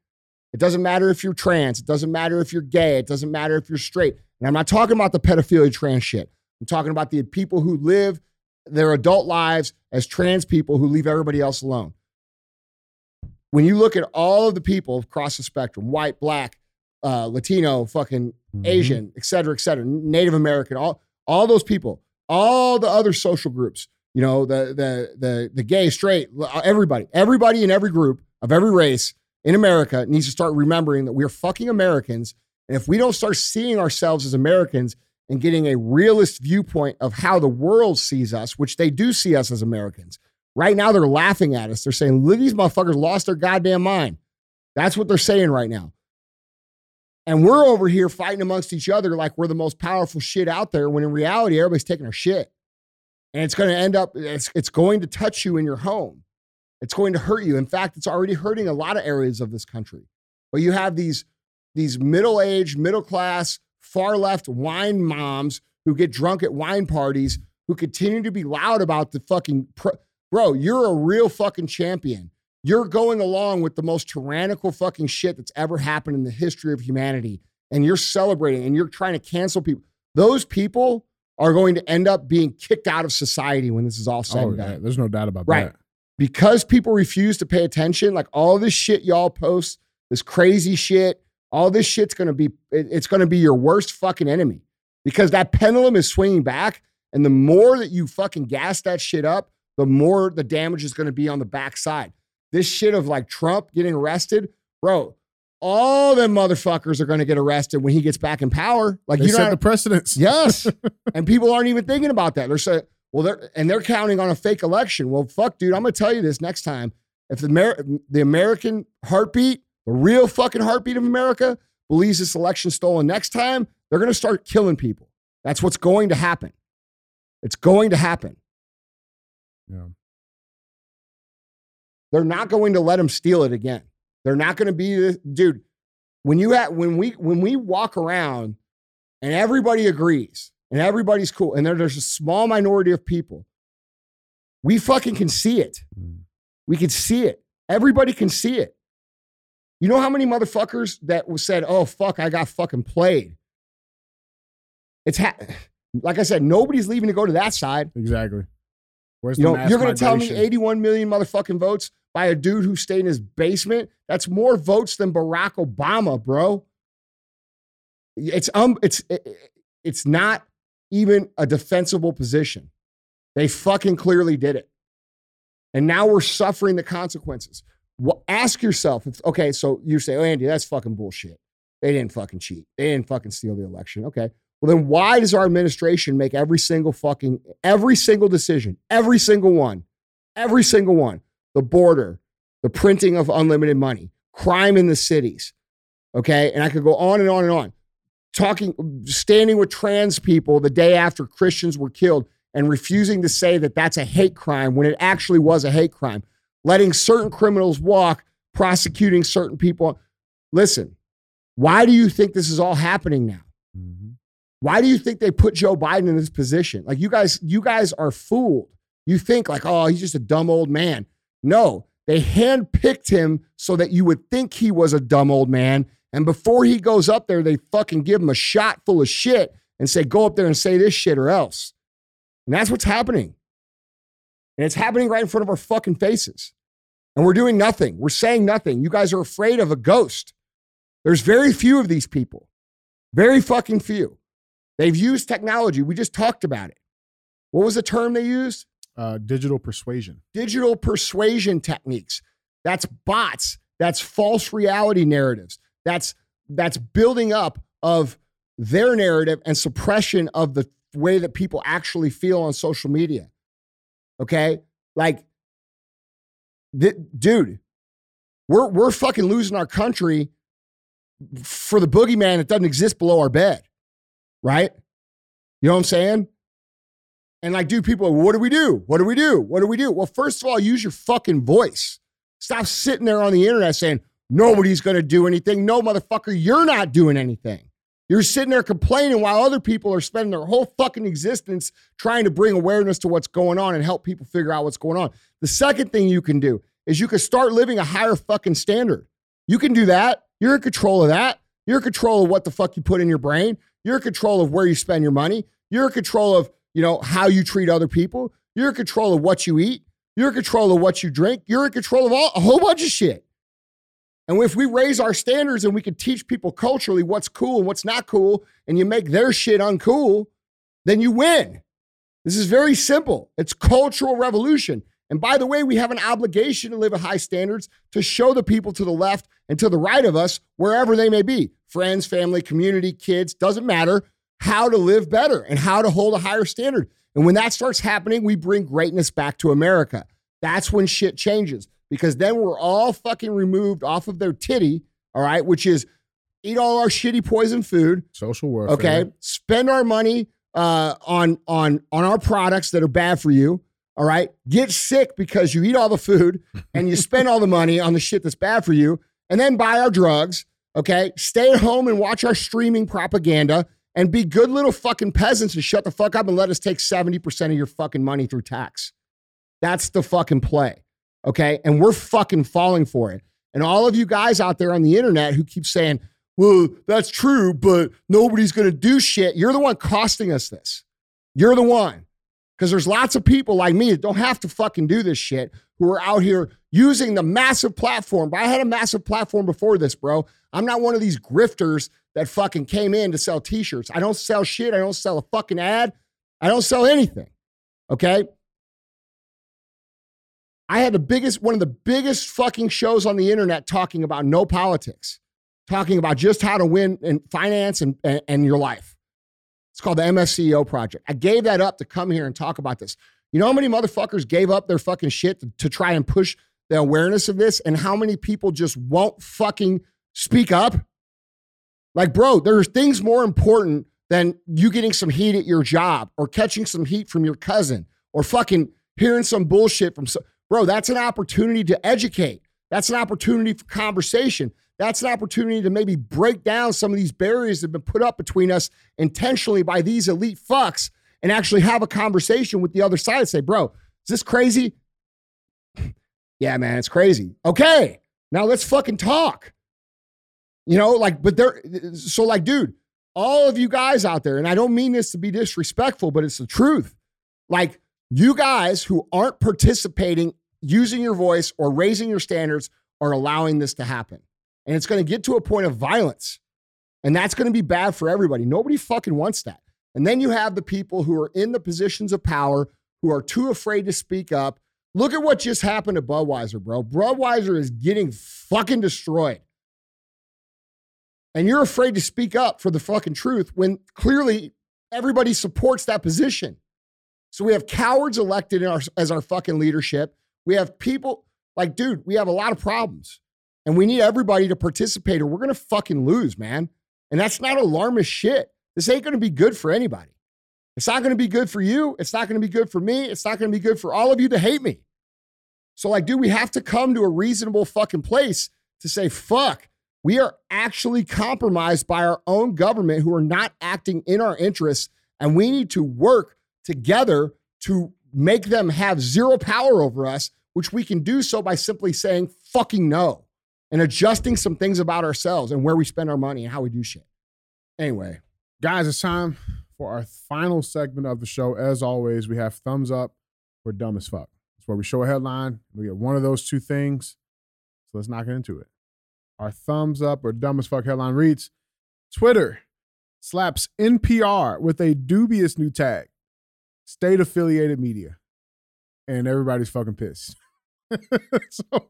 Speaker 3: it doesn't matter if you're trans. It doesn't matter if you're gay. It doesn't matter if you're straight. And I'm not talking about the pedophilia trans shit. I'm talking about the people who live their adult lives as trans people who leave everybody else alone. When you look at all of the people across the spectrum, white, black, uh, Latino, fucking
Speaker 2: Mhm.
Speaker 3: Asian, et cetera, et cetera, Native American, all, all those people, all the other social groups, you know, the the the the gay, straight, everybody, everybody in every group of every race in America needs to start remembering that we're fucking Americans. And if we don't start seeing ourselves as Americans and getting a realist viewpoint of how the world sees us, which they do see us as Americans, right now they're laughing at us. They're saying, look, these motherfuckers lost their goddamn mind. That's what they're saying right now. And we're over here fighting amongst each other like we're the most powerful shit out there, when in reality, everybody's taking our shit. And it's going to end up, it's, it's going to touch you in your home. It's going to hurt you. In fact, it's already hurting a lot of areas of this country. But you have these, these middle-aged, middle-class, far-left wine moms who get drunk at wine parties who continue to be loud about the fucking pro- bro, you're a real fucking champion. You're going along with the most tyrannical fucking shit that's ever happened in the history of humanity. And you're celebrating and you're trying to cancel people. Those people are going to end up being kicked out of society when this is all said
Speaker 2: Oh,
Speaker 3: and
Speaker 2: yeah,
Speaker 3: done.
Speaker 2: there's no doubt about
Speaker 3: Right.
Speaker 2: that.
Speaker 3: Because people refuse to pay attention, like all this shit y'all post, this crazy shit, all this shit's gonna be, it's gonna be your worst fucking enemy because that pendulum is swinging back. And the more that you fucking gas that shit up, the more the damage is gonna be on the backside. This shit of like Trump getting arrested, bro, all them motherfuckers are gonna get arrested when he gets back in power. Like
Speaker 2: They
Speaker 3: you
Speaker 2: set the precedence.
Speaker 3: Yes. [laughs] and people aren't even thinking about that. They're saying, well, they're and they're counting on a fake election. Well, fuck, dude, I'm gonna tell you this next time. If the Amer- the American heartbeat, the real fucking heartbeat of America, believes this election stolen next time, they're gonna start killing people. That's what's going to happen. It's going to happen.
Speaker 2: Yeah.
Speaker 3: They're not going to let them steal it again. They're not going to be this dude. When you have when we when we walk around and everybody agrees and everybody's cool and there, there's a small minority of people, we fucking can see it.
Speaker 2: Mm.
Speaker 3: We can see it. Everybody can see it. You know how many motherfuckers that was said, "Oh fuck, I got fucking played." It's ha- [sighs] like I said, nobody's leaving to go to that side.
Speaker 2: Exactly. Where's
Speaker 3: You
Speaker 2: the
Speaker 3: know, you're going to tell me 81 million motherfucking votes by a dude who stayed in his basement? That's more votes than Barack Obama, bro. It's um, it's it- it- it's not even a defensible position. They fucking clearly did it, and now we're suffering the consequences. Well, ask yourself, if, okay, so you say, "Oh, Andy, that's fucking bullshit. They didn't fucking cheat. They didn't fucking steal the election." Okay, well then why does our administration make every single fucking every single decision, every single one, every single one, the border, the printing of unlimited money, crime in the cities, okay, and I could go on and on and on, talking, standing with trans people the day after Christians were killed and refusing to say that that's a hate crime when it actually was a hate crime, letting certain criminals walk, prosecuting certain people. Listen, why do you think this is all happening now?
Speaker 2: Mhm.
Speaker 3: Why do you think they put Joe Biden in this position? Like you guys, you guys are fooled. You think like, oh, he's just a dumb old man. No, they handpicked him so that you would think he was a dumb old man. And before he goes up there, they fucking give him a shot full of shit and say, go up there and say this shit or else. And that's what's happening. And it's happening right in front of our fucking faces. And we're doing nothing. We're saying nothing. You guys are afraid of a ghost. There's very few of these people, very fucking few. They've used technology. We just talked about it. What was the term they used?
Speaker 2: Uh, digital persuasion.
Speaker 3: Digital persuasion techniques. That's bots. That's false reality narratives. That's that's building up of their narrative and suppression of the way that people actually feel on social media. Okay? Like th- dude, we're we're fucking losing our country for the boogeyman that doesn't exist below our bed. Right? You know what I'm saying? And like, dude, people, what do we do? What do we do? What do we do? Well, first of all, use your fucking voice. Stop sitting there on the internet saying, nobody's going to do anything. No, motherfucker, you're not doing anything. You're sitting there complaining while other people are spending their whole fucking existence trying to bring awareness to what's going on and help people figure out what's going on. The second thing you can do is you can start living a higher fucking standard. You can do that. You're in control of that. You're in control of what the fuck you put in your brain. You're in control of where you spend your money. You're in control of, you know, how you treat other people. You're in control of what you eat. You're in control of what you drink. You're in control of all, a whole bunch of shit. And if we raise our standards and we can teach people culturally what's cool and what's not cool, and you make their shit uncool, then you win. This is very simple. It's cultural revolution. And by the way, we have an obligation to live at high standards to show the people to the left and to the right of us, wherever they may be friends, family, community, kids, doesn't matter how to live better and how to hold a higher standard. And when that starts happening, we bring greatness back to America. That's when shit changes because then we're all fucking removed off of their titty, all right, which is eat all our shitty poison food,
Speaker 2: Social warfare.
Speaker 3: okay? Spend our money uh, on on on our products that are bad for you, all right? Get sick because you eat all the food [laughs] and you spend all the money on the shit that's bad for you, and then buy our drugs, okay? Stay at home and watch our streaming propaganda and be good little fucking peasants and shut the fuck up and let us take 70% of your fucking money through tax. That's the fucking play. Okay. And we're fucking falling for it. And all of you guys out there on the internet who keep saying, well, that's true, but nobody's going to do shit. You're the one costing us this. You're the one. Because there's lots of people like me that don't have to fucking do this shit who are out here using the massive platform. But I had a massive platform before this, bro. I'm not one of these grifters that fucking came in to sell t shirts. I don't sell shit. I don't sell a fucking ad. I don't sell anything. Okay. I had the biggest, one of the biggest fucking shows on the internet talking about no politics, talking about just how to win in finance and, and, and your life. It's called the MFCEO Project. I gave that up to come here and talk about this. You know how many motherfuckers gave up their fucking shit to, to try and push the awareness of this, and how many people just won't fucking speak up? Like, bro, there's things more important than you getting some heat at your job or catching some heat from your cousin or fucking hearing some bullshit from some. Bro, that's an opportunity to educate. That's an opportunity for conversation. That's an opportunity to maybe break down some of these barriers that have been put up between us intentionally by these elite fucks and actually have a conversation with the other side and say, bro, is this crazy? [laughs] yeah, man, it's crazy. Okay, now let's fucking talk. You know, like, but there, so like, dude, all of you guys out there, and I don't mean this to be disrespectful, but it's the truth. Like, you guys who aren't participating, using your voice or raising your standards are allowing this to happen. And it's going to get to a point of violence. And that's going to be bad for everybody. Nobody fucking wants that. And then you have the people who are in the positions of power who are too afraid to speak up. Look at what just happened to Budweiser, bro. Budweiser is getting fucking destroyed. And you're afraid to speak up for the fucking truth when clearly everybody supports that position. So we have cowards elected our, as our fucking leadership. We have people like, dude, we have a lot of problems and we need everybody to participate or we're going to fucking lose, man. And that's not alarmist shit. This ain't going to be good for anybody. It's not going to be good for you. It's not going to be good for me. It's not going to be good for all of you to hate me. So, like, dude, we have to come to a reasonable fucking place to say, fuck, we are actually compromised by our own government who are not acting in our interests. And we need to work together to make them have zero power over us, which we can do so by simply saying fucking no and adjusting some things about ourselves and where we spend our money and how we do shit. Anyway,
Speaker 2: guys, it's time for our final segment of the show. As always, we have thumbs up or dumb as fuck. It's where we show a headline, we get one of those two things. So let's knock it into it. Our thumbs up or dumb as fuck headline reads Twitter slaps NPR with a dubious new tag, state affiliated media. And everybody's fucking pissed. [laughs] so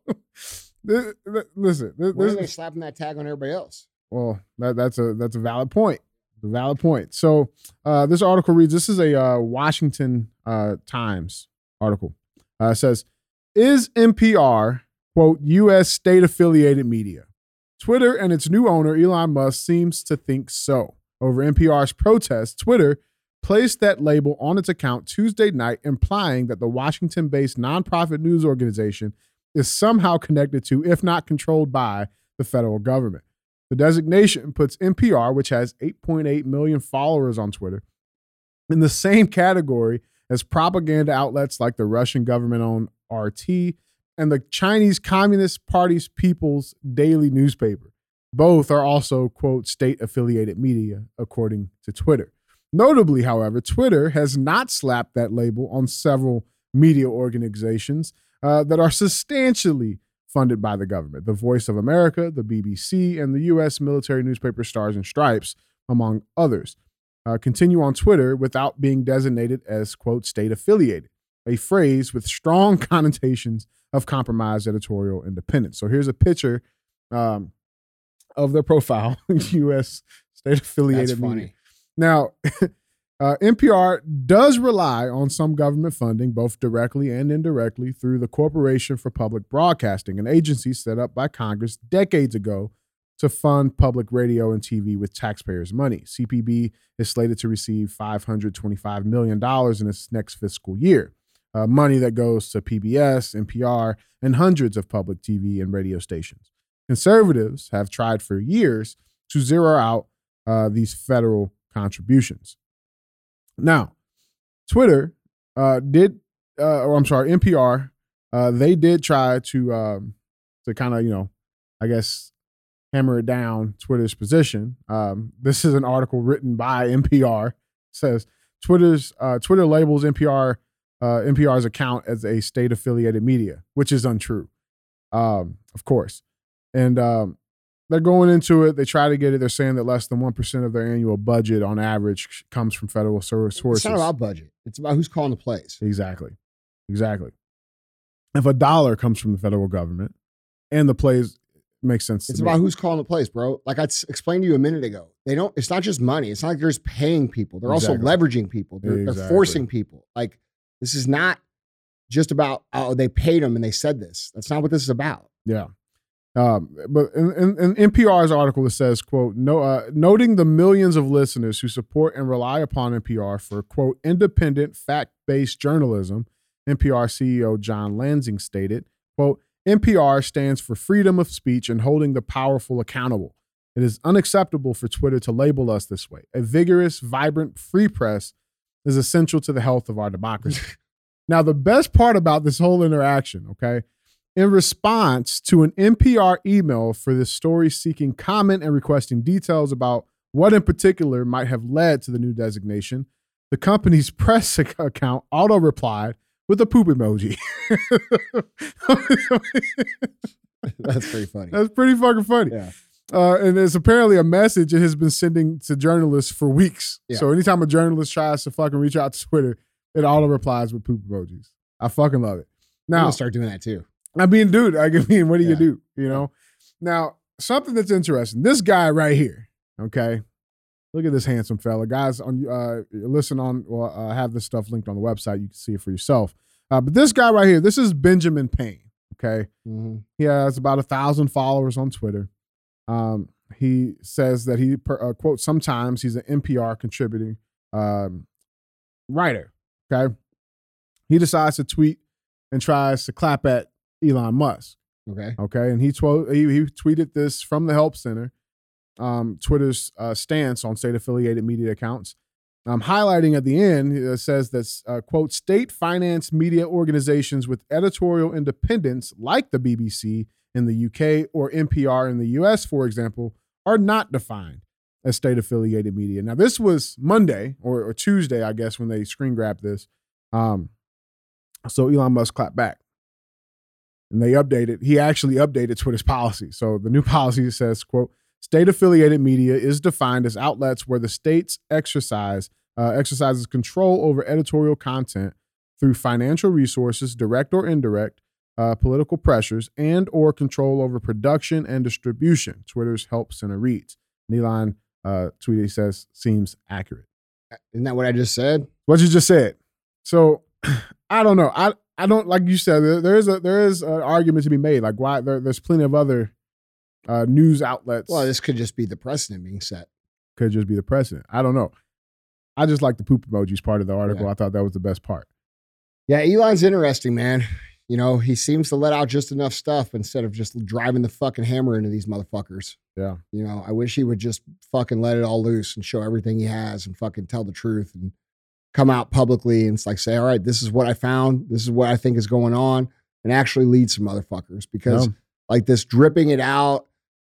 Speaker 2: this, listen, this,
Speaker 3: why are they slapping that tag on everybody else?
Speaker 2: Well, that, that's a that's a valid point. A valid point. So uh, this article reads: This is a uh, Washington uh, Times article. Uh, says, "Is NPR quote U.S. state affiliated media?" Twitter and its new owner Elon Musk seems to think so. Over NPR's protest, Twitter placed that label on its account Tuesday night, implying that the Washington-based nonprofit news organization is somehow connected to, if not controlled by, the federal government. The designation puts NPR, which has 8.8 million followers on Twitter, in the same category as propaganda outlets like the Russian government owned RT and the Chinese Communist Party's People's Daily newspaper. Both are also, quote, state affiliated media, according to Twitter. Notably, however, Twitter has not slapped that label on several media organizations uh, that are substantially funded by the government the Voice of America, the BBC, and the U.S. military newspaper Stars and Stripes, among others. Uh, continue on Twitter without being designated as, quote, state affiliated, a phrase with strong [laughs] connotations of compromised editorial independence. So here's a picture um, of their profile, [laughs] U.S. state affiliated media. Now, [laughs] Uh, NPR does rely on some government funding, both directly and indirectly, through the Corporation for Public Broadcasting, an agency set up by Congress decades ago to fund public radio and TV with taxpayers' money. CPB is slated to receive $525 million in its next fiscal year, uh, money that goes to PBS, NPR, and hundreds of public TV and radio stations. Conservatives have tried for years to zero out uh, these federal contributions. Now, Twitter uh, did, uh, or I'm sorry, NPR, uh, they did try to um, to kind of you know, I guess hammer it down Twitter's position. Um, this is an article written by NPR. It says Twitter's uh, Twitter labels NPR uh, NPR's account as a state affiliated media, which is untrue, um, of course. And um, they're going into it. They try to get it. They're saying that less than one percent of their annual budget, on average, comes from federal sources.
Speaker 3: It's not about budget. It's about who's calling the plays.
Speaker 2: Exactly, exactly. If a dollar comes from the federal government, and the plays makes sense.
Speaker 3: It's about
Speaker 2: me.
Speaker 3: who's calling the plays, bro. Like I explained to you a minute ago. They don't. It's not just money. It's not like they're just paying people. They're also leveraging people. They're, they're forcing people. Like this is not just about oh they paid them and they said this. That's not what this is about.
Speaker 2: Yeah. Um, but in, in, in NPR's article, it says, quote, no, uh, noting the millions of listeners who support and rely upon NPR for, quote, independent, fact based journalism, NPR CEO John Lansing stated, quote, NPR stands for freedom of speech and holding the powerful accountable. It is unacceptable for Twitter to label us this way. A vigorous, vibrant, free press is essential to the health of our democracy. [laughs] now, the best part about this whole interaction, okay, in response to an NPR email for this story seeking comment and requesting details about what in particular might have led to the new designation, the company's [laughs] press account auto replied with a poop emoji. [laughs]
Speaker 3: That's pretty funny.
Speaker 2: That's pretty fucking funny.
Speaker 3: Yeah.
Speaker 2: Uh, and it's apparently a message it has been sending to journalists for weeks.
Speaker 3: Yeah.
Speaker 2: So anytime a journalist tries to fucking reach out to Twitter, it auto replies with poop emojis. I fucking love it.
Speaker 3: I'm
Speaker 2: Now,
Speaker 3: gonna start doing that too.
Speaker 2: I mean, dude, I [laughs] mean, what do you do? You know? Now, something that's interesting. This guy right here, okay? Look at this handsome fella. Guys, on uh listen on well, uh, I have this stuff linked on the website. You can see it for yourself. Uh, but this guy right here, this is Benjamin Payne. Okay.
Speaker 3: Mhm.
Speaker 2: He has about a thousand followers on Twitter. Um, he says that he per, uh, quote sometimes he's an NPR contributing um, writer. Okay, he decides to tweet and tries to clap at Elon Musk.
Speaker 3: Okay.
Speaker 2: Okay, and he, tw- he he tweeted this from the Help Center, um, Twitter's uh, stance on state affiliated media accounts. Um, highlighting at the end, it says that uh, quote state financed media organizations with editorial independence, like the BBC in the UK or NPR in the US, for example, are not defined as state affiliated media. Now, this was Monday or, or Tuesday, I guess, when they screen grabbed this. Um, so Elon Musk clapped back and they updated he actually updated twitter's policy so the new [laughs] policy says quote state affiliated media is defined as outlets where the state's exercise uh, exercises control over editorial content through financial resources direct or indirect uh, political pressures and or control over production and distribution twitter's help center reads Neeline uh, tweet he says seems accurate
Speaker 3: Isn't that what I just said?
Speaker 2: what you just said. So [clears throat] I don't know. I I don't like you said there, there is a there is an argument to be made. Like why there, there's plenty of other uh, news outlets.
Speaker 3: Well, this could just be the precedent being set.
Speaker 2: could just be the precedent. I don't know. I just like the poop emojis part of the article.
Speaker 3: Yeah.
Speaker 2: I thought that was the best part.
Speaker 3: Yeah, Elon's interesting, man. You know, he seems to let out just enough stuff instead of just driving the fucking hammer into these motherfuckers.
Speaker 2: Yeah.
Speaker 3: You know, I wish he would just fucking let it all loose and show everything he has and fucking tell the truth and come out publicly and it's like say, all right, this is what I found. This is what I think is going on and actually lead some motherfuckers because
Speaker 2: Yeah.
Speaker 3: like this dripping it out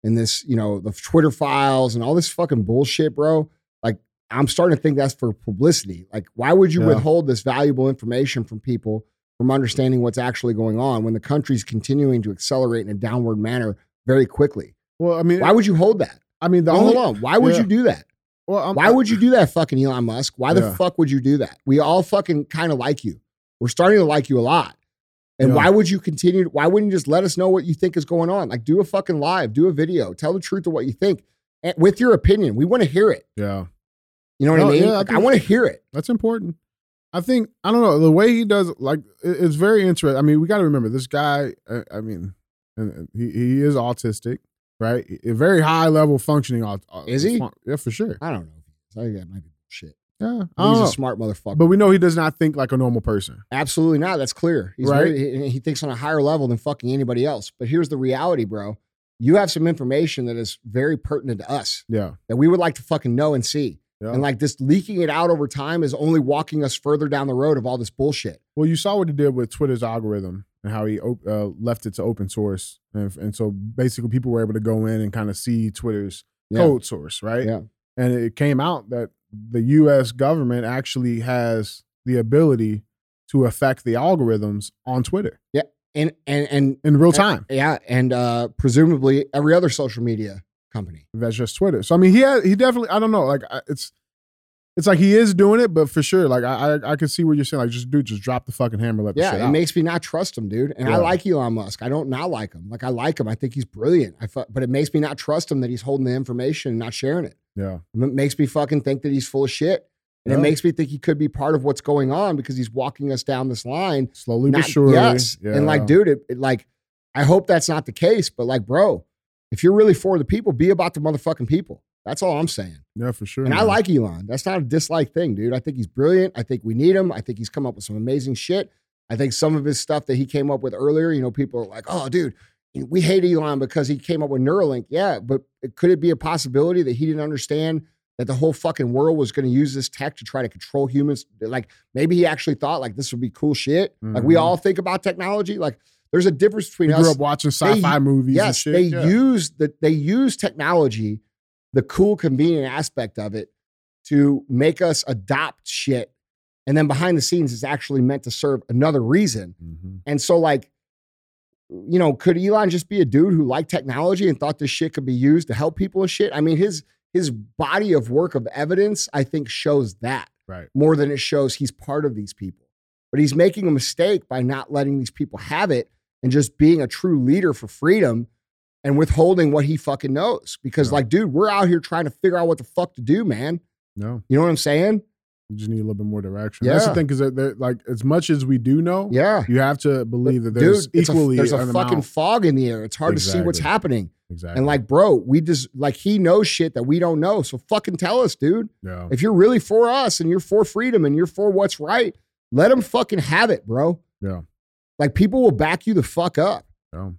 Speaker 3: and this, you know, the Twitter files and all this fucking bullshit, bro. Like I'm starting to think that's for publicity. Like, why would you withhold this valuable information from people from understanding what's actually going on when the country's continuing to accelerate in a downward manner very quickly?
Speaker 2: Well, I mean,
Speaker 3: Why would you hold that?
Speaker 2: I mean, the
Speaker 3: No,
Speaker 2: only,
Speaker 3: hold on. Why would
Speaker 2: yeah.
Speaker 3: you do that?
Speaker 2: Well, I'm,
Speaker 3: Why would you do that, fucking Elon Musk? Why the fuck would you do that? We all fucking kind of like you. We're starting to like you a lot. And
Speaker 2: Yeah.
Speaker 3: why would you continue? Why wouldn't you just let us know what you think is going on? Like, do a fucking live, do a video, tell the truth of what you think and with your opinion. We want to hear it.
Speaker 2: Yeah,
Speaker 3: You know what
Speaker 2: No,
Speaker 3: I mean?
Speaker 2: yeah, I
Speaker 3: Like, I, want to hear it.
Speaker 2: that's important. I think I don't know the way he does. Like it's very interesting. I mean, we got to remember this guy. uh, I mean, he he is autistic, right? A very high level functioning.
Speaker 3: Is he?
Speaker 2: Yeah, for sure.
Speaker 3: I don't know. I think that might be bullshit.
Speaker 2: Yeah,
Speaker 3: He's a smart motherfucker.
Speaker 2: But we know he does not think like a normal person.
Speaker 3: Absolutely not. That's clear. He's
Speaker 2: Right.
Speaker 3: very, he, he thinks on a higher level than fucking anybody else. But here's the reality, bro. You have some information that is very pertinent to us
Speaker 2: Yeah,
Speaker 3: that we would like to fucking know and see.
Speaker 2: yeah.
Speaker 3: And like this leaking it out over time is only walking us further down the road of all this bullshit.
Speaker 2: well, you saw what he did with Twitter's algorithm and how he op- uh, left it to open source, and, and so basically people were able to go in and kind of see Twitter's
Speaker 3: Yeah.
Speaker 2: code source, right?
Speaker 3: Yeah.
Speaker 2: And it came out that the U.S. government actually has the ability to affect the algorithms on Twitter Yeah,
Speaker 3: and and and
Speaker 2: in real time.
Speaker 3: yeah, and uh, presumably every other social media company.
Speaker 2: That's just Twitter. So I mean, he had, he definitely. I don't know. Like it's it's like he is doing it, but for sure, like I I, I can see what you're saying. Like just dude, just drop the fucking hammer, let
Speaker 3: Yeah, it
Speaker 2: out.
Speaker 3: makes me not trust him, dude. And I like Elon Musk. I don't not like him. Like I like him. I think he's brilliant. I fu- but it makes me not trust him that he's holding the information and not sharing it.
Speaker 2: yeah,
Speaker 3: It makes me fucking think that he's full of shit. And
Speaker 2: Yeah.
Speaker 3: it makes me think he could be part of what's going on because he's walking us down this line.
Speaker 2: slowly but
Speaker 3: Not-
Speaker 2: surely.
Speaker 3: Yes.
Speaker 2: Yeah.
Speaker 3: And like, dude, it, it like I hope that's not the case. But like, bro, if you're really for the people, be about the motherfucking people. That's all I'm saying.
Speaker 2: yeah, for sure.
Speaker 3: And I like Elon. That's not a dislike thing, dude. I think he's brilliant. I think we need him. I think he's come up with some amazing shit. I think some of his stuff that he came up with earlier, you know, people are like, oh, dude, we hate Elon because he came up with Neuralink. Yeah, but could it be a possibility that he didn't understand that the whole fucking world was going to use this tech to try to control humans? Like maybe he actually thought like this would be cool shit. Like we
Speaker 2: Mhm.
Speaker 3: all think about technology. Like there's a difference between
Speaker 2: He
Speaker 3: us
Speaker 2: grew up watching sci-fi movies. and
Speaker 3: yes,
Speaker 2: shit.
Speaker 3: they
Speaker 2: yeah.
Speaker 3: use the they use technology, the cool, convenient aspect of it, to make us adopt shit. And then behind the scenes, it's actually meant to serve another reason.
Speaker 2: Mhm.
Speaker 3: And so, like, you know, could Elon just be a dude who liked technology and thought this shit could be used to help people and shit? I mean, his his body of work of evidence, I think, shows that
Speaker 2: Right.
Speaker 3: more than it shows he's part of these people. But he's making a mistake by not letting these people have it and just being a true leader for freedom and withholding what he fucking knows. Because,
Speaker 2: Yeah.
Speaker 3: like, dude, we're out here trying to figure out what the fuck to do, man.
Speaker 2: No,
Speaker 3: You know what I'm saying?
Speaker 2: you just need a little bit more direction. Yeah. That's the thing, because like as much as we do know,
Speaker 3: Yeah.
Speaker 2: you have to believe that there's
Speaker 3: Dude, it's a,
Speaker 2: equally
Speaker 3: there's a fucking
Speaker 2: amount.
Speaker 3: fog in the air. It's hard to see what's happening.
Speaker 2: exactly.
Speaker 3: And like, bro, we just like he knows shit that we don't know. So fucking tell us, dude.
Speaker 2: yeah,
Speaker 3: If you're really for us and you're for freedom and you're for what's right, let him fucking have it, bro.
Speaker 2: yeah,
Speaker 3: Like people will back you the fuck up.
Speaker 2: yeah.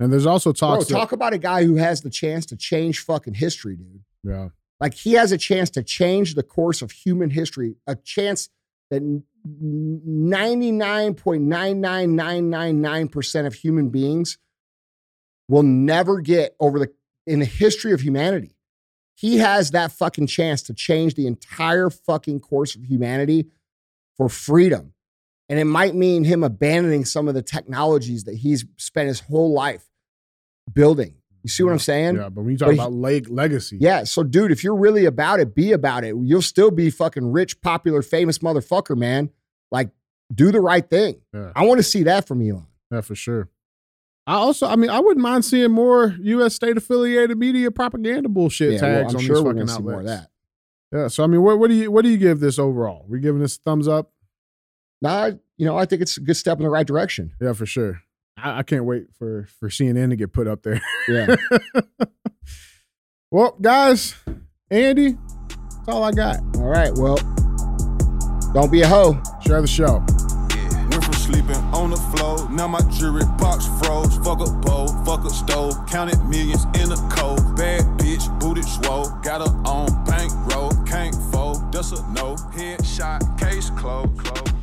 Speaker 2: And there's also
Speaker 3: Bro,
Speaker 2: talks. that-
Speaker 3: talk about a guy who has the chance to change fucking history, dude.
Speaker 2: yeah,
Speaker 3: Like he has a chance to change the course of human history, a chance that 99.99999% of human beings will never get over the in the history of humanity. He has that fucking chance to change the entire fucking course of humanity for freedom. And it might mean him abandoning some of the technologies that he's spent his whole life building. You see what I'm saying?
Speaker 2: yeah. But when you talk
Speaker 3: but
Speaker 2: about leg legacy,
Speaker 3: Yeah. So, dude, if you're really about it, be about it. You'll still be fucking rich, popular, famous motherfucker, man. Like, do the right thing.
Speaker 2: yeah,
Speaker 3: I want to see that from Elon.
Speaker 2: yeah, for sure. I also, I mean, I wouldn't mind seeing more U.S. state affiliated media propaganda bullshit
Speaker 3: Yeah, well,
Speaker 2: tags
Speaker 3: I'm
Speaker 2: on
Speaker 3: sure
Speaker 2: these fucking
Speaker 3: see more of that.
Speaker 2: Yeah. So I mean, what, what do you what do you give this overall? We giving this a thumbs up?
Speaker 3: Nah, you know, I think it's a good step in the right direction.
Speaker 2: Yeah, for sure. I, I can't wait for for CNN to get put up there.
Speaker 3: Yeah. [laughs]
Speaker 2: well, guys, Andy, that's all I got.
Speaker 3: All right. Well, don't be a hoe.
Speaker 2: Share the show.
Speaker 1: Yeah. Went from sleeping on the floor, now my jewelry box froze. Fuck a bowl, fuck a stove, counted millions in a cold. Bad bitch, booted swole, got her on bankroll, can't fold, that's a no. Headshot, case closed.